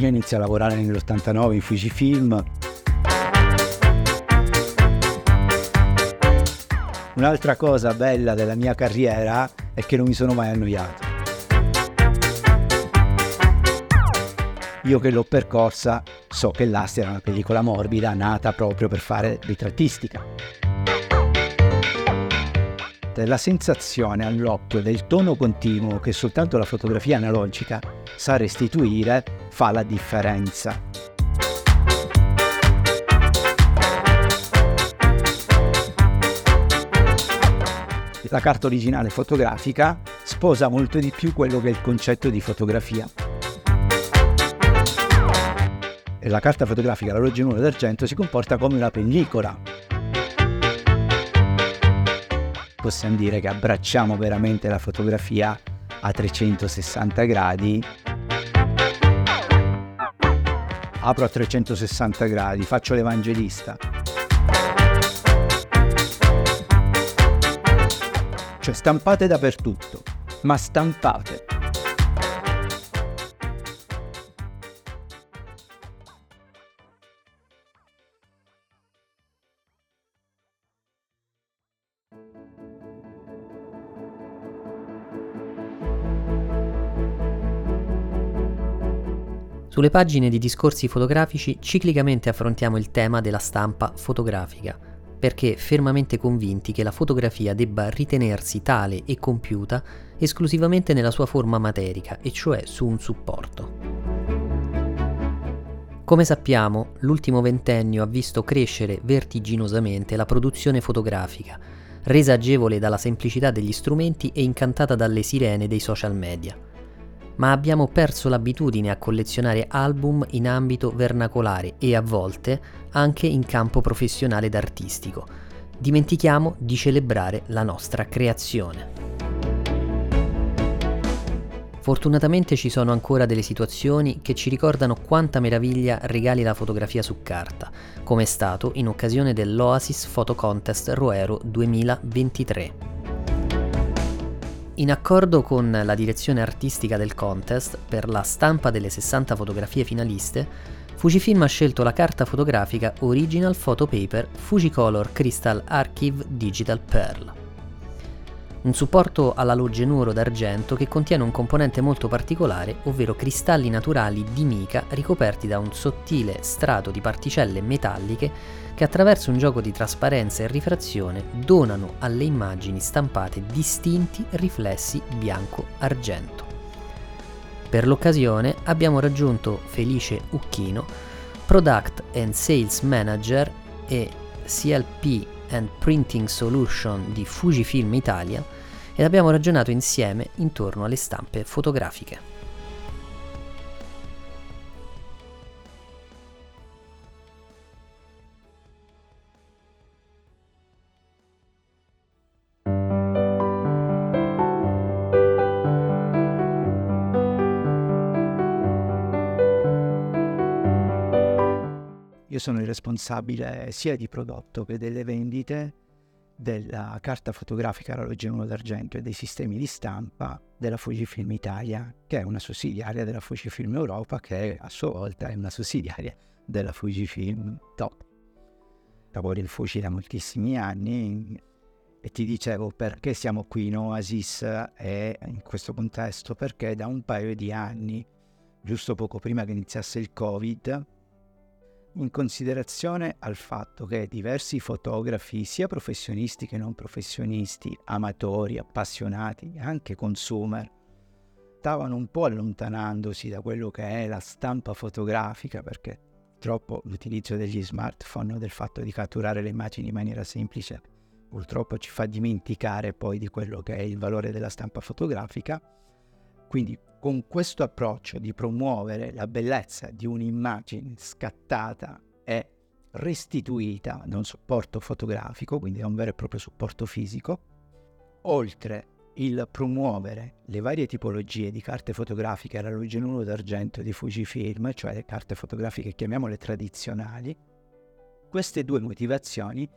Io inizio a lavorare nell'89 in Fujifilm. Un'altra cosa bella della mia carriera è che non mi sono mai annoiato. Io che l'ho percorsa so che l'Asti era una pellicola morbida nata proprio per fare ritrattistica. La sensazione all'occhio del tono continuo che soltanto la fotografia analogica sa restituire fa la differenza. La carta originale fotografica sposa molto di più quello che è il concetto di fotografia. E la carta fotografica, la Roger Moore d'argento, si comporta come una pellicola. Possiamo dire che abbracciamo veramente la fotografia a 360 gradi apro a 360 gradi, faccio l'evangelista. Cioè stampate dappertutto, ma stampate. Sulle pagine di discorsi fotografici ciclicamente affrontiamo il tema della stampa fotografica, perché fermamente convinti che la fotografia debba ritenersi tale e compiuta esclusivamente nella sua forma materica, e cioè su un supporto. Come sappiamo, l'ultimo ventennio ha visto crescere vertiginosamente la produzione fotografica, resa agevole dalla semplicità degli strumenti e incantata dalle sirene dei social media ma abbiamo perso l'abitudine a collezionare album in ambito vernacolare e a volte anche in campo professionale ed artistico. Dimentichiamo di celebrare la nostra creazione. Fortunatamente ci sono ancora delle situazioni che ci ricordano quanta meraviglia regali la fotografia su carta, come è stato in occasione dell'Oasis Photo Contest Roero 2023. In accordo con la direzione artistica del contest, per la stampa delle 60 fotografie finaliste, Fujifilm ha scelto la carta fotografica Original Photo Paper Fujicolor Crystal Archive Digital Pearl. Un supporto all'alogenuro d'argento che contiene un componente molto particolare, ovvero cristalli naturali di mica ricoperti da un sottile strato di particelle metalliche che attraverso un gioco di trasparenza e rifrazione donano alle immagini stampate distinti riflessi bianco-argento. Per l'occasione abbiamo raggiunto Felice Ucchino, Product and Sales Manager e CLP and Printing Solution di Fujifilm Italia ed abbiamo ragionato insieme intorno alle stampe fotografiche. Io sono il responsabile sia di prodotto che delle vendite della carta fotografica all'alogenolo d'argento e dei sistemi di stampa della Fujifilm Italia, che è una sussidiaria della Fujifilm Europa, che a sua volta è una sussidiaria della Fujifilm Top. Lavoro il Fuji da moltissimi anni e ti dicevo perché siamo qui in Oasis e in questo contesto, perché da un paio di anni, giusto poco prima che iniziasse il Covid, in considerazione al fatto che diversi fotografi, sia professionisti che non professionisti, amatori, appassionati, anche consumer, stavano un po' allontanandosi da quello che è la stampa fotografica perché troppo l'utilizzo degli smartphone, del fatto di catturare le immagini in maniera semplice, purtroppo ci fa dimenticare poi di quello che è il valore della stampa fotografica. Quindi con questo approccio di promuovere la bellezza di un'immagine scattata e restituita da un supporto fotografico, quindi da un vero e proprio supporto fisico, oltre il promuovere le varie tipologie di carte fotografiche all'alluminio d'argento di Fujifilm, cioè le carte fotografiche chiamiamole tradizionali, queste due motivazioni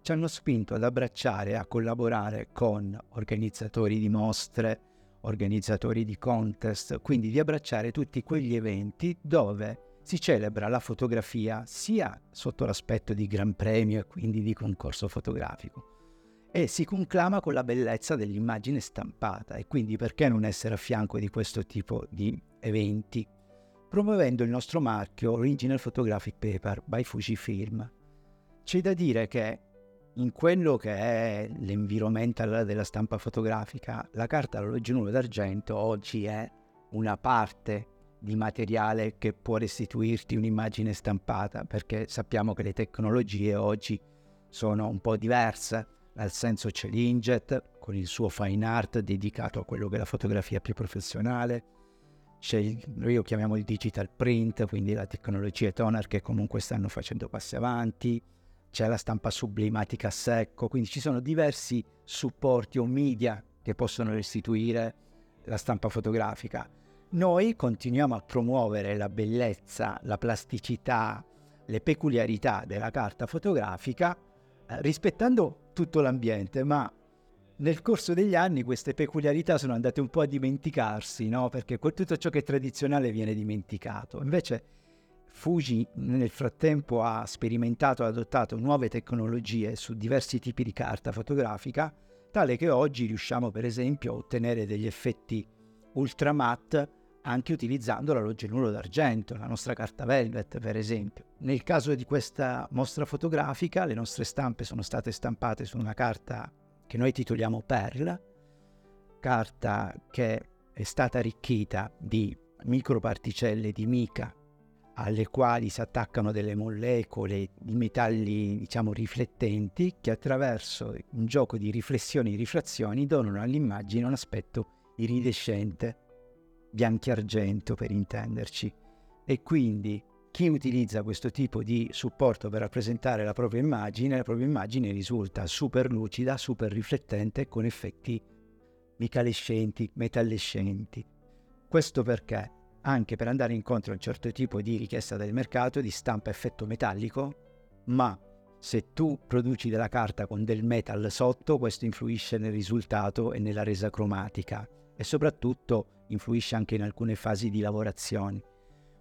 ci hanno spinto ad abbracciare e a collaborare con organizzatori di mostre, organizzatori di contest, quindi di abbracciare tutti quegli eventi dove si celebra la fotografia sia sotto l'aspetto di Gran Premio e quindi di concorso fotografico, e si conclama con la bellezza dell'immagine stampata e quindi perché non essere a fianco di questo tipo di eventi, promuovendo il nostro marchio Original Photographic Paper by Fujifilm. C'è da dire che in quello che è l'environmental della stampa fotografica, la carta all'alluminio d'argento oggi è una parte di materiale che può restituirti un'immagine stampata, perché sappiamo che le tecnologie oggi sono un po' diverse, nel senso c'è l'Injet con il suo fine art dedicato a quello che è la fotografia più professionale, c'è il, noi lo chiamiamo il digital print, quindi la tecnologia toner che comunque stanno facendo passi avanti, c'è la stampa sublimatica a secco, quindi ci sono diversi supporti o media che possono restituire la stampa fotografica. Noi continuiamo a promuovere la bellezza, la plasticità, le peculiarità della carta fotografica eh, rispettando tutto l'ambiente, ma nel corso degli anni queste peculiarità sono andate un po' a dimenticarsi, no? Perché tutto ciò che è tradizionale viene dimenticato. Invece Fuji nel frattempo ha sperimentato e adottato nuove tecnologie su diversi tipi di carta fotografica, tale che oggi riusciamo per esempio a ottenere degli effetti ultra matte anche utilizzando l'alogenuro d'argento, la nostra carta velvet per esempio. Nel caso di questa mostra fotografica le nostre stampe sono state stampate su una carta che noi titoliamo Perl, carta che è stata arricchita di microparticelle di mica alle quali si attaccano delle molecole di metalli, diciamo, riflettenti che attraverso un gioco di riflessioni e rifrazioni donano all'immagine un aspetto iridescente, bianchi-argento per intenderci. E quindi chi utilizza questo tipo di supporto per rappresentare la propria immagine, la propria immagine risulta super lucida, super riflettente con effetti micalescenti, metallescenti. Questo perché anche per andare incontro a un certo tipo di richiesta del mercato di stampa effetto metallico, ma se tu produci della carta con del metal sotto, questo influisce nel risultato e nella resa cromatica e soprattutto influisce anche in alcune fasi di lavorazione.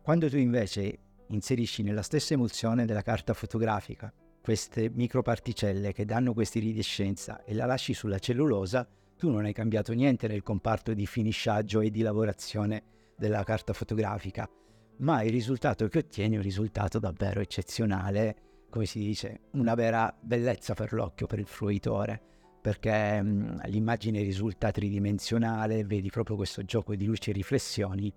Quando tu invece inserisci nella stessa emulsione della carta fotografica queste microparticelle che danno questa iridescenza e la lasci sulla cellulosa, tu non hai cambiato niente nel comparto di finisciaggio e di lavorazione della carta fotografica, ma il risultato che ottieni è un risultato davvero eccezionale, come si dice, una vera bellezza per l'occhio, per il fruitore, perché mh, mm, l'immagine risulta tridimensionale, vedi proprio questo gioco di luci e riflessioni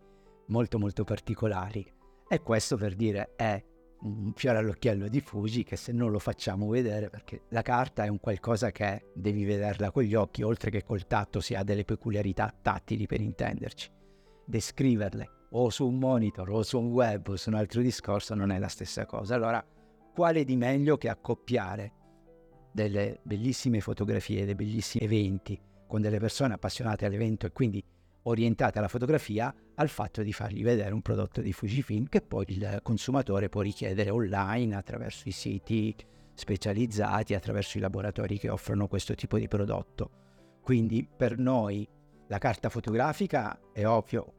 molto molto particolari. E questo per dire è un fiore all'occhiello di Fuji che se non lo facciamo vedere, perché la carta è un qualcosa che devi vederla con gli occhi, oltre che col tatto si ha delle peculiarità tattili per intenderci descriverle o su un monitor o su un web o su un altro discorso non è la stessa cosa. Allora, quale di meglio che accoppiare delle bellissime fotografie, dei bellissimi eventi con delle persone appassionate all'evento e quindi orientate alla fotografia al fatto di fargli vedere un prodotto di Fujifilm che poi il consumatore può richiedere online attraverso i siti specializzati, attraverso i laboratori che offrono questo tipo di prodotto. Quindi per noi la carta fotografica è ovvio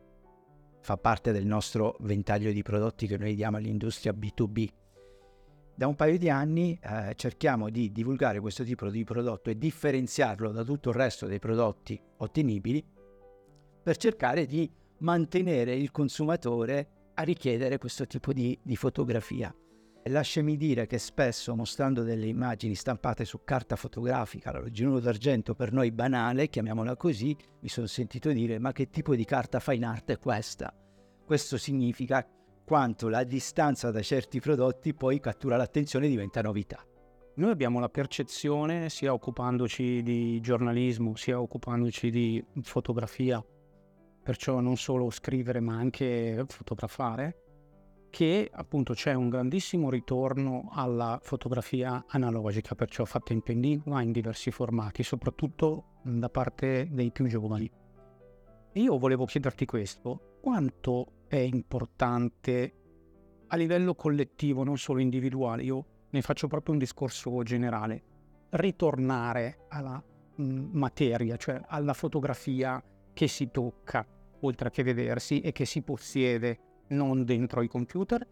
fa parte del nostro ventaglio di prodotti che noi diamo all'industria B2B. Da un paio di anni eh, cerchiamo di divulgare questo tipo di prodotto e differenziarlo da tutto il resto dei prodotti ottenibili per cercare di mantenere il consumatore a richiedere questo tipo di, di fotografia. Lasciami dire che spesso mostrando delle immagini stampate su carta fotografica, l'originale d'argento per noi banale, chiamiamola così, mi sono sentito dire ma che tipo di carta fine art è questa? Questo significa quanto la distanza da certi prodotti poi cattura l'attenzione e diventa novità. noi abbiamo la percezione, sia occupandoci di giornalismo, sia occupandoci di fotografia, perciò non solo scrivere ma anche fotografare, che appunto c'è un grandissimo ritorno alla fotografia analogica, perciò fatta in pellicola, in diversi formati, soprattutto da parte dei più giovani. Io volevo chiederti questo, quanto è importante a livello collettivo, non solo individuale, io ne faccio proprio un discorso generale, ritornare alla mh, materia, cioè alla fotografia che si tocca, oltre che vedersi e che si possiede non dentro i computer,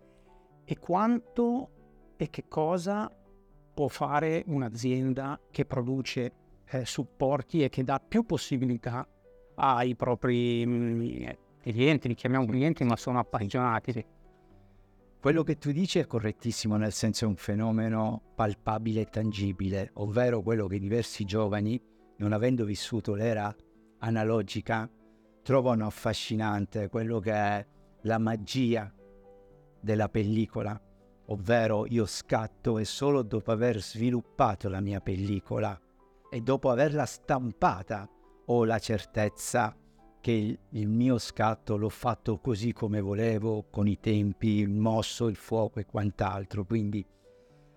e quanto e che cosa può fare un'azienda che produce eh, supporti e che dà più possibilità ai propri mh, clienti, li chiamiamo clienti ma sono appassionati. Quello che tu dici è correttissimo, nel senso è un fenomeno palpabile e tangibile, ovvero quello che diversi giovani, non avendo vissuto l'era analogica, trovano affascinante, quello che è la magia della pellicola, ovvero io scatto e solo dopo aver sviluppato la mia pellicola e dopo averla stampata ho la certezza che il, mio scatto l'ho fatto così come volevo, con i tempi, il mosso, il fuoco e quant'altro. Quindi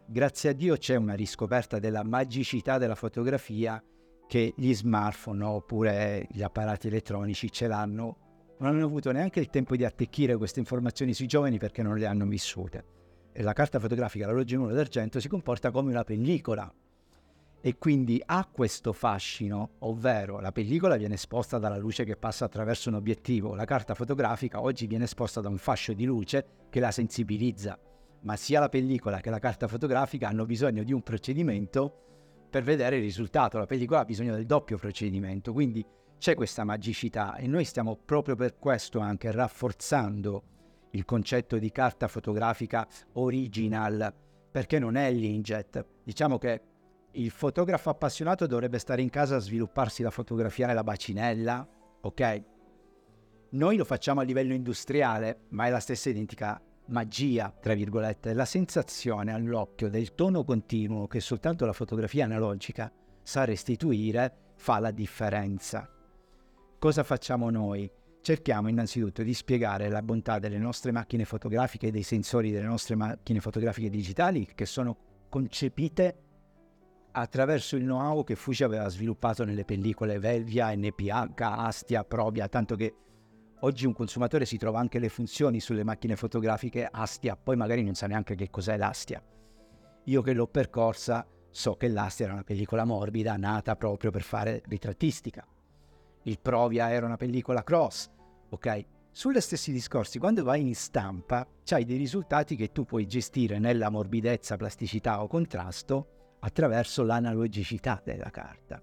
grazie a Dio c'è una riscoperta della magicità della fotografia che gli smartphone oppure gli apparati elettronici ce l'hanno. Non hanno avuto neanche il tempo di attecchire queste informazioni sui giovani perché non le hanno vissute. E la carta fotografica, l'orologio 1 d'argento, si comporta come una pellicola. E quindi ha questo fascino, ovvero la pellicola viene esposta dalla luce che passa attraverso un obiettivo, la carta fotografica oggi viene esposta da un fascio di luce che la sensibilizza, ma sia la pellicola che la carta fotografica hanno bisogno di un procedimento per vedere il risultato, la pellicola ha bisogno del doppio procedimento, quindi c'è questa magicità e noi stiamo proprio per questo anche rafforzando il concetto di carta fotografica original, perché non è l'injet, diciamo che il fotografo appassionato dovrebbe stare in casa a svilupparsi la fotografia nella bacinella, ok? Noi lo facciamo a livello industriale, ma è la stessa identica magia, tra virgolette, la sensazione all'occhio del tono continuo che soltanto la fotografia analogica sa restituire fa la differenza. Cosa facciamo noi? Cerchiamo innanzitutto di spiegare la bontà delle nostre macchine fotografiche e dei sensori delle nostre macchine fotografiche digitali che sono concepite attraverso il know-how che Fuji aveva sviluppato nelle pellicole Velvia, NPH, Astia, Probia, tanto che oggi un consumatore si trova anche le funzioni sulle macchine fotografiche Astia, poi magari non sa neanche che cos'è l'Astia. Io che l'ho percorsa so che l'Astia era una pellicola morbida nata proprio per fare ritrattistica. Il Provia era una pellicola cross, ok? Sulle stessi discorsi, quando vai in stampa, c'hai dei risultati che tu puoi gestire nella morbidezza, plasticità o contrasto attraverso l'analogicità della carta.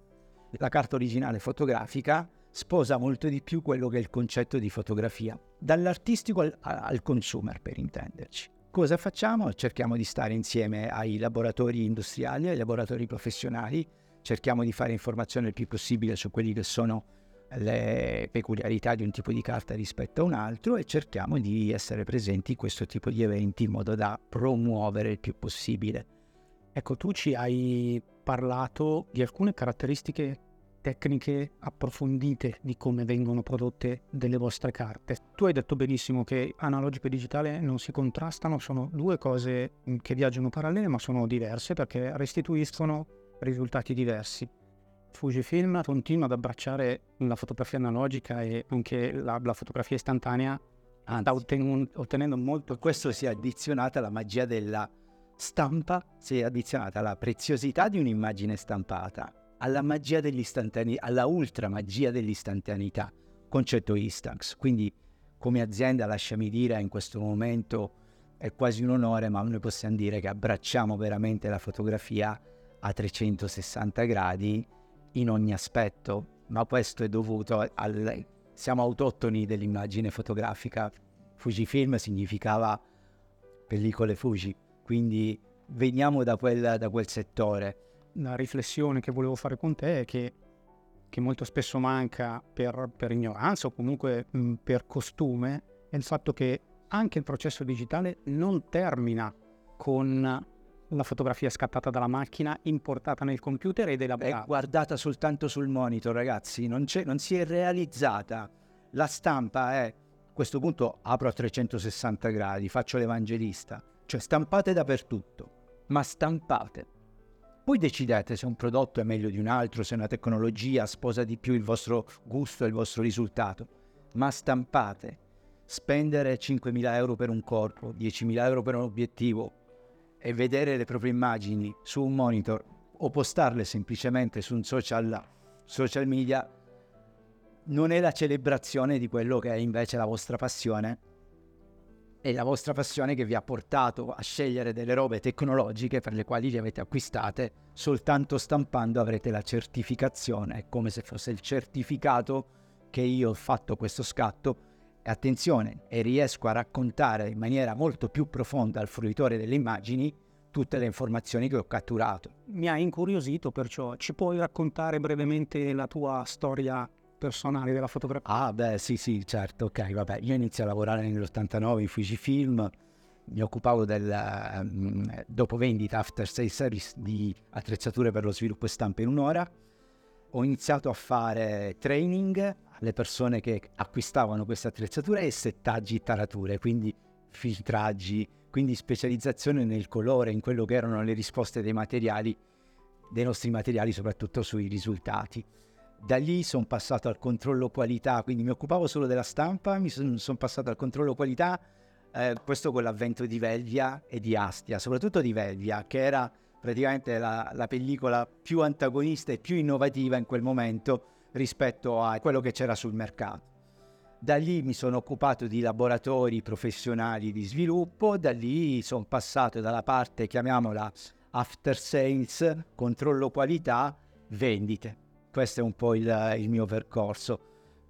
La carta originale fotografica sposa molto di più quello che è il concetto di fotografia, dall'artistico al, al consumer per intenderci. Cosa facciamo? Cerchiamo di stare insieme ai laboratori industriali, ai laboratori professionali, cerchiamo di fare informazione il più possibile su quelli che sono le peculiarità di un tipo di carta rispetto a un altro e cerchiamo di essere presenti in questo tipo di eventi in modo da promuovere il più possibile Ecco, tu ci hai parlato di alcune caratteristiche tecniche approfondite di come vengono prodotte delle vostre carte. Tu hai detto benissimo che analogico e digitale non si contrastano, sono due cose che viaggiano parallele ma sono diverse perché restituiscono risultati diversi. Fujifilm continua ad abbracciare la fotografia analogica e anche la, la fotografia istantanea, Anzi, otten- ottenendo molto... Questo si è addizionato alla magia della stampa si è addizionata alla preziosità di un'immagine stampata, alla magia dell'istantaneità, alla ultra magia dell'istantaneità, concetto Instax. Quindi come azienda, lasciami dire, in questo momento è quasi un onore, ma noi possiamo dire che abbracciamo veramente la fotografia a 360 gradi in ogni aspetto, ma questo è dovuto al... siamo autoctoni dell'immagine fotografica. Fujifilm significava pellicole Fuji, quindi veniamo da quel, da quel settore. La riflessione che volevo fare con te è che, che molto spesso manca per, per ignoranza o comunque mh, per costume è il fatto che anche il processo digitale non termina con la fotografia è scattata dalla macchina, importata nel computer ed È elaborata. guardata soltanto sul monitor, ragazzi, non, non si è realizzata. La stampa è, a questo punto apro a 360 gradi, faccio l'evangelista, cioè stampate dappertutto, ma stampate. Poi decidete se un prodotto è meglio di un altro, se una tecnologia sposa di più il vostro gusto e il vostro risultato, ma stampate. Spendere 5.000 euro per un corpo, 10.000 euro per un obiettivo e vedere le proprie immagini su un monitor o postarle semplicemente su un social, social media non è la celebrazione di quello che è invece la vostra passione. È la vostra passione che vi ha portato a scegliere delle robe tecnologiche per le quali le avete acquistate. Soltanto stampando avrete la certificazione, è come se fosse il certificato che io ho fatto questo scatto. Attenzione, e riesco a raccontare in maniera molto più profonda al fruitore delle immagini tutte le informazioni che ho catturato. Mi ha incuriosito, perciò ci puoi raccontare brevemente la tua storia personale della fotografia? Ah, beh, sì, sì, certo, ok, vabbè. Io inizio a lavorare nell'89 in Fujifilm, mi occupavo del ehm, dopo vendita after sales service di attrezzature per lo sviluppo e stampa in un'ora. Ho iniziato a fare training alle persone che acquistavano queste attrezzature e settaggi tarature, quindi filtraggi, quindi specializzazione nel colore, in quello che erano le risposte dei materiali, dei nostri materiali, soprattutto sui risultati. Da lì sono passato al controllo qualità, quindi mi occupavo solo della stampa, mi sono son passato al controllo qualità, eh, questo con l'avvento di Velvia e di Astia, soprattutto di Velvia, che era praticamente la, la pellicola più antagonista e più innovativa in quel momento rispetto a quello che c'era sul mercato. Da lì mi sono occupato di laboratori professionali di sviluppo, da lì sono passato dalla parte, chiamiamola after sales, controllo qualità, vendite. Questo è un po' il, il mio percorso.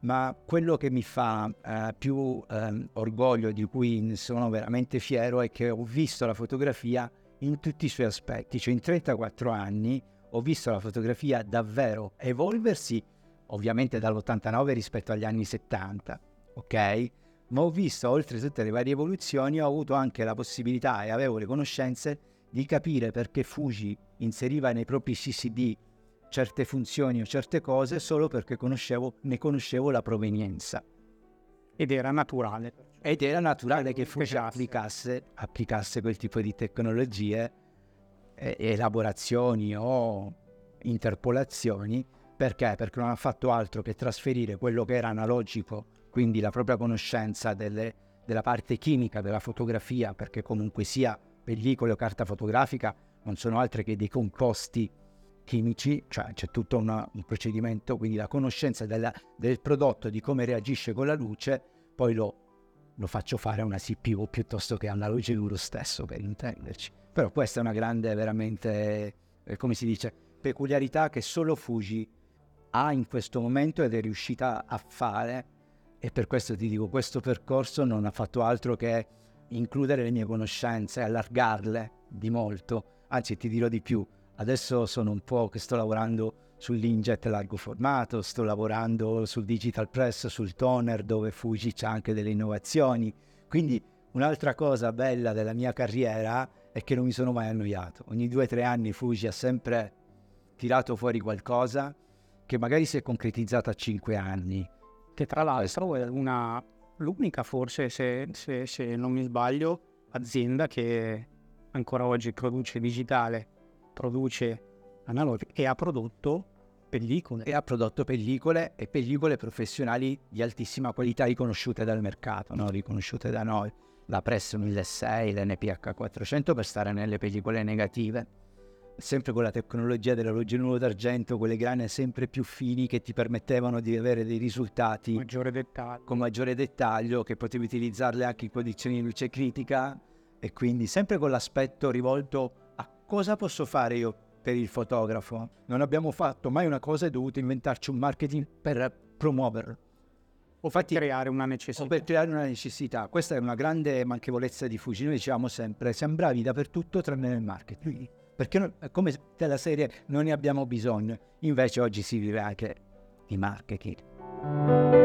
Ma quello che mi fa eh, più ehm, orgoglio, di cui sono veramente fiero, è che ho visto la fotografia in tutti i suoi aspetti. Cioè in 34 anni ho visto la fotografia davvero evolversi ovviamente dall'89 rispetto agli anni 70, ok? Ma ho visto, oltre tutte le varie evoluzioni, ho avuto anche la possibilità e avevo le conoscenze di capire perché Fuji inseriva nei propri CCD certe funzioni o certe cose solo perché conoscevo, ne conoscevo la provenienza. Ed era naturale. Ed era naturale che Fuji applicasse, applicasse quel tipo di tecnologie, eh, elaborazioni o interpolazioni. Perché? Perché non ha fatto altro che trasferire quello che era analogico, quindi la propria conoscenza delle- della parte chimica della fotografia, perché comunque sia pellicole o carta fotografica non sono altre che dei composti chimici, cioè c'è tutto una- un procedimento, quindi la conoscenza della- del prodotto, di come reagisce con la luce, poi lo, lo faccio fare a una CPU piuttosto che a una luce duro stesso, per intenderci. Però questa è una grande, veramente, eh, come si dice, peculiarità che solo Fuji ha in questo momento ed è riuscita a fare. E per questo ti dico, questo percorso non ha fatto altro che includere le mie conoscenze, allargarle di molto, anzi ti dirò di più, adesso sono un po' che sto lavorando sull'injet largo formato, sto lavorando sul digital press, sul toner dove Fuji c'ha anche delle innovazioni, quindi un'altra cosa bella della mia carriera è che non mi sono mai annoiato, ogni due o tre anni Fuji ha sempre tirato fuori qualcosa che magari si è concretizzata a cinque anni, Che tra l'altro è una, l'unica, forse, se, se- se non mi sbaglio, azienda che ancora oggi produce digitale, produce analogico e ha prodotto pellicole. e ha prodotto pellicole e pellicole professionali di altissima qualità riconosciute dal mercato, no? riconosciute da noi. La Press 1006, l'NPH 400 per stare nelle pellicole negative. Sempre con la tecnologia dell'alogenuolo d'argento, quelle grane sempre più fini che ti permettevano di avere dei risultati maggiore con maggiore dettaglio, che potevi utilizzarle anche in condizioni di luce critica e quindi sempre con l'aspetto rivolto a cosa posso fare io per il fotografo. Non abbiamo fatto mai una cosa e dovuto inventarci un marketing per promuoverlo O per creare una o necessità. per creare una necessità. Questa è una grande manchevolezza di Fuji. Noi diciamo sempre, siamo bravi dappertutto tranne nel marketing. Perché no- è come della serie non ne abbiamo bisogno. Invece oggi si vive anche di marketing.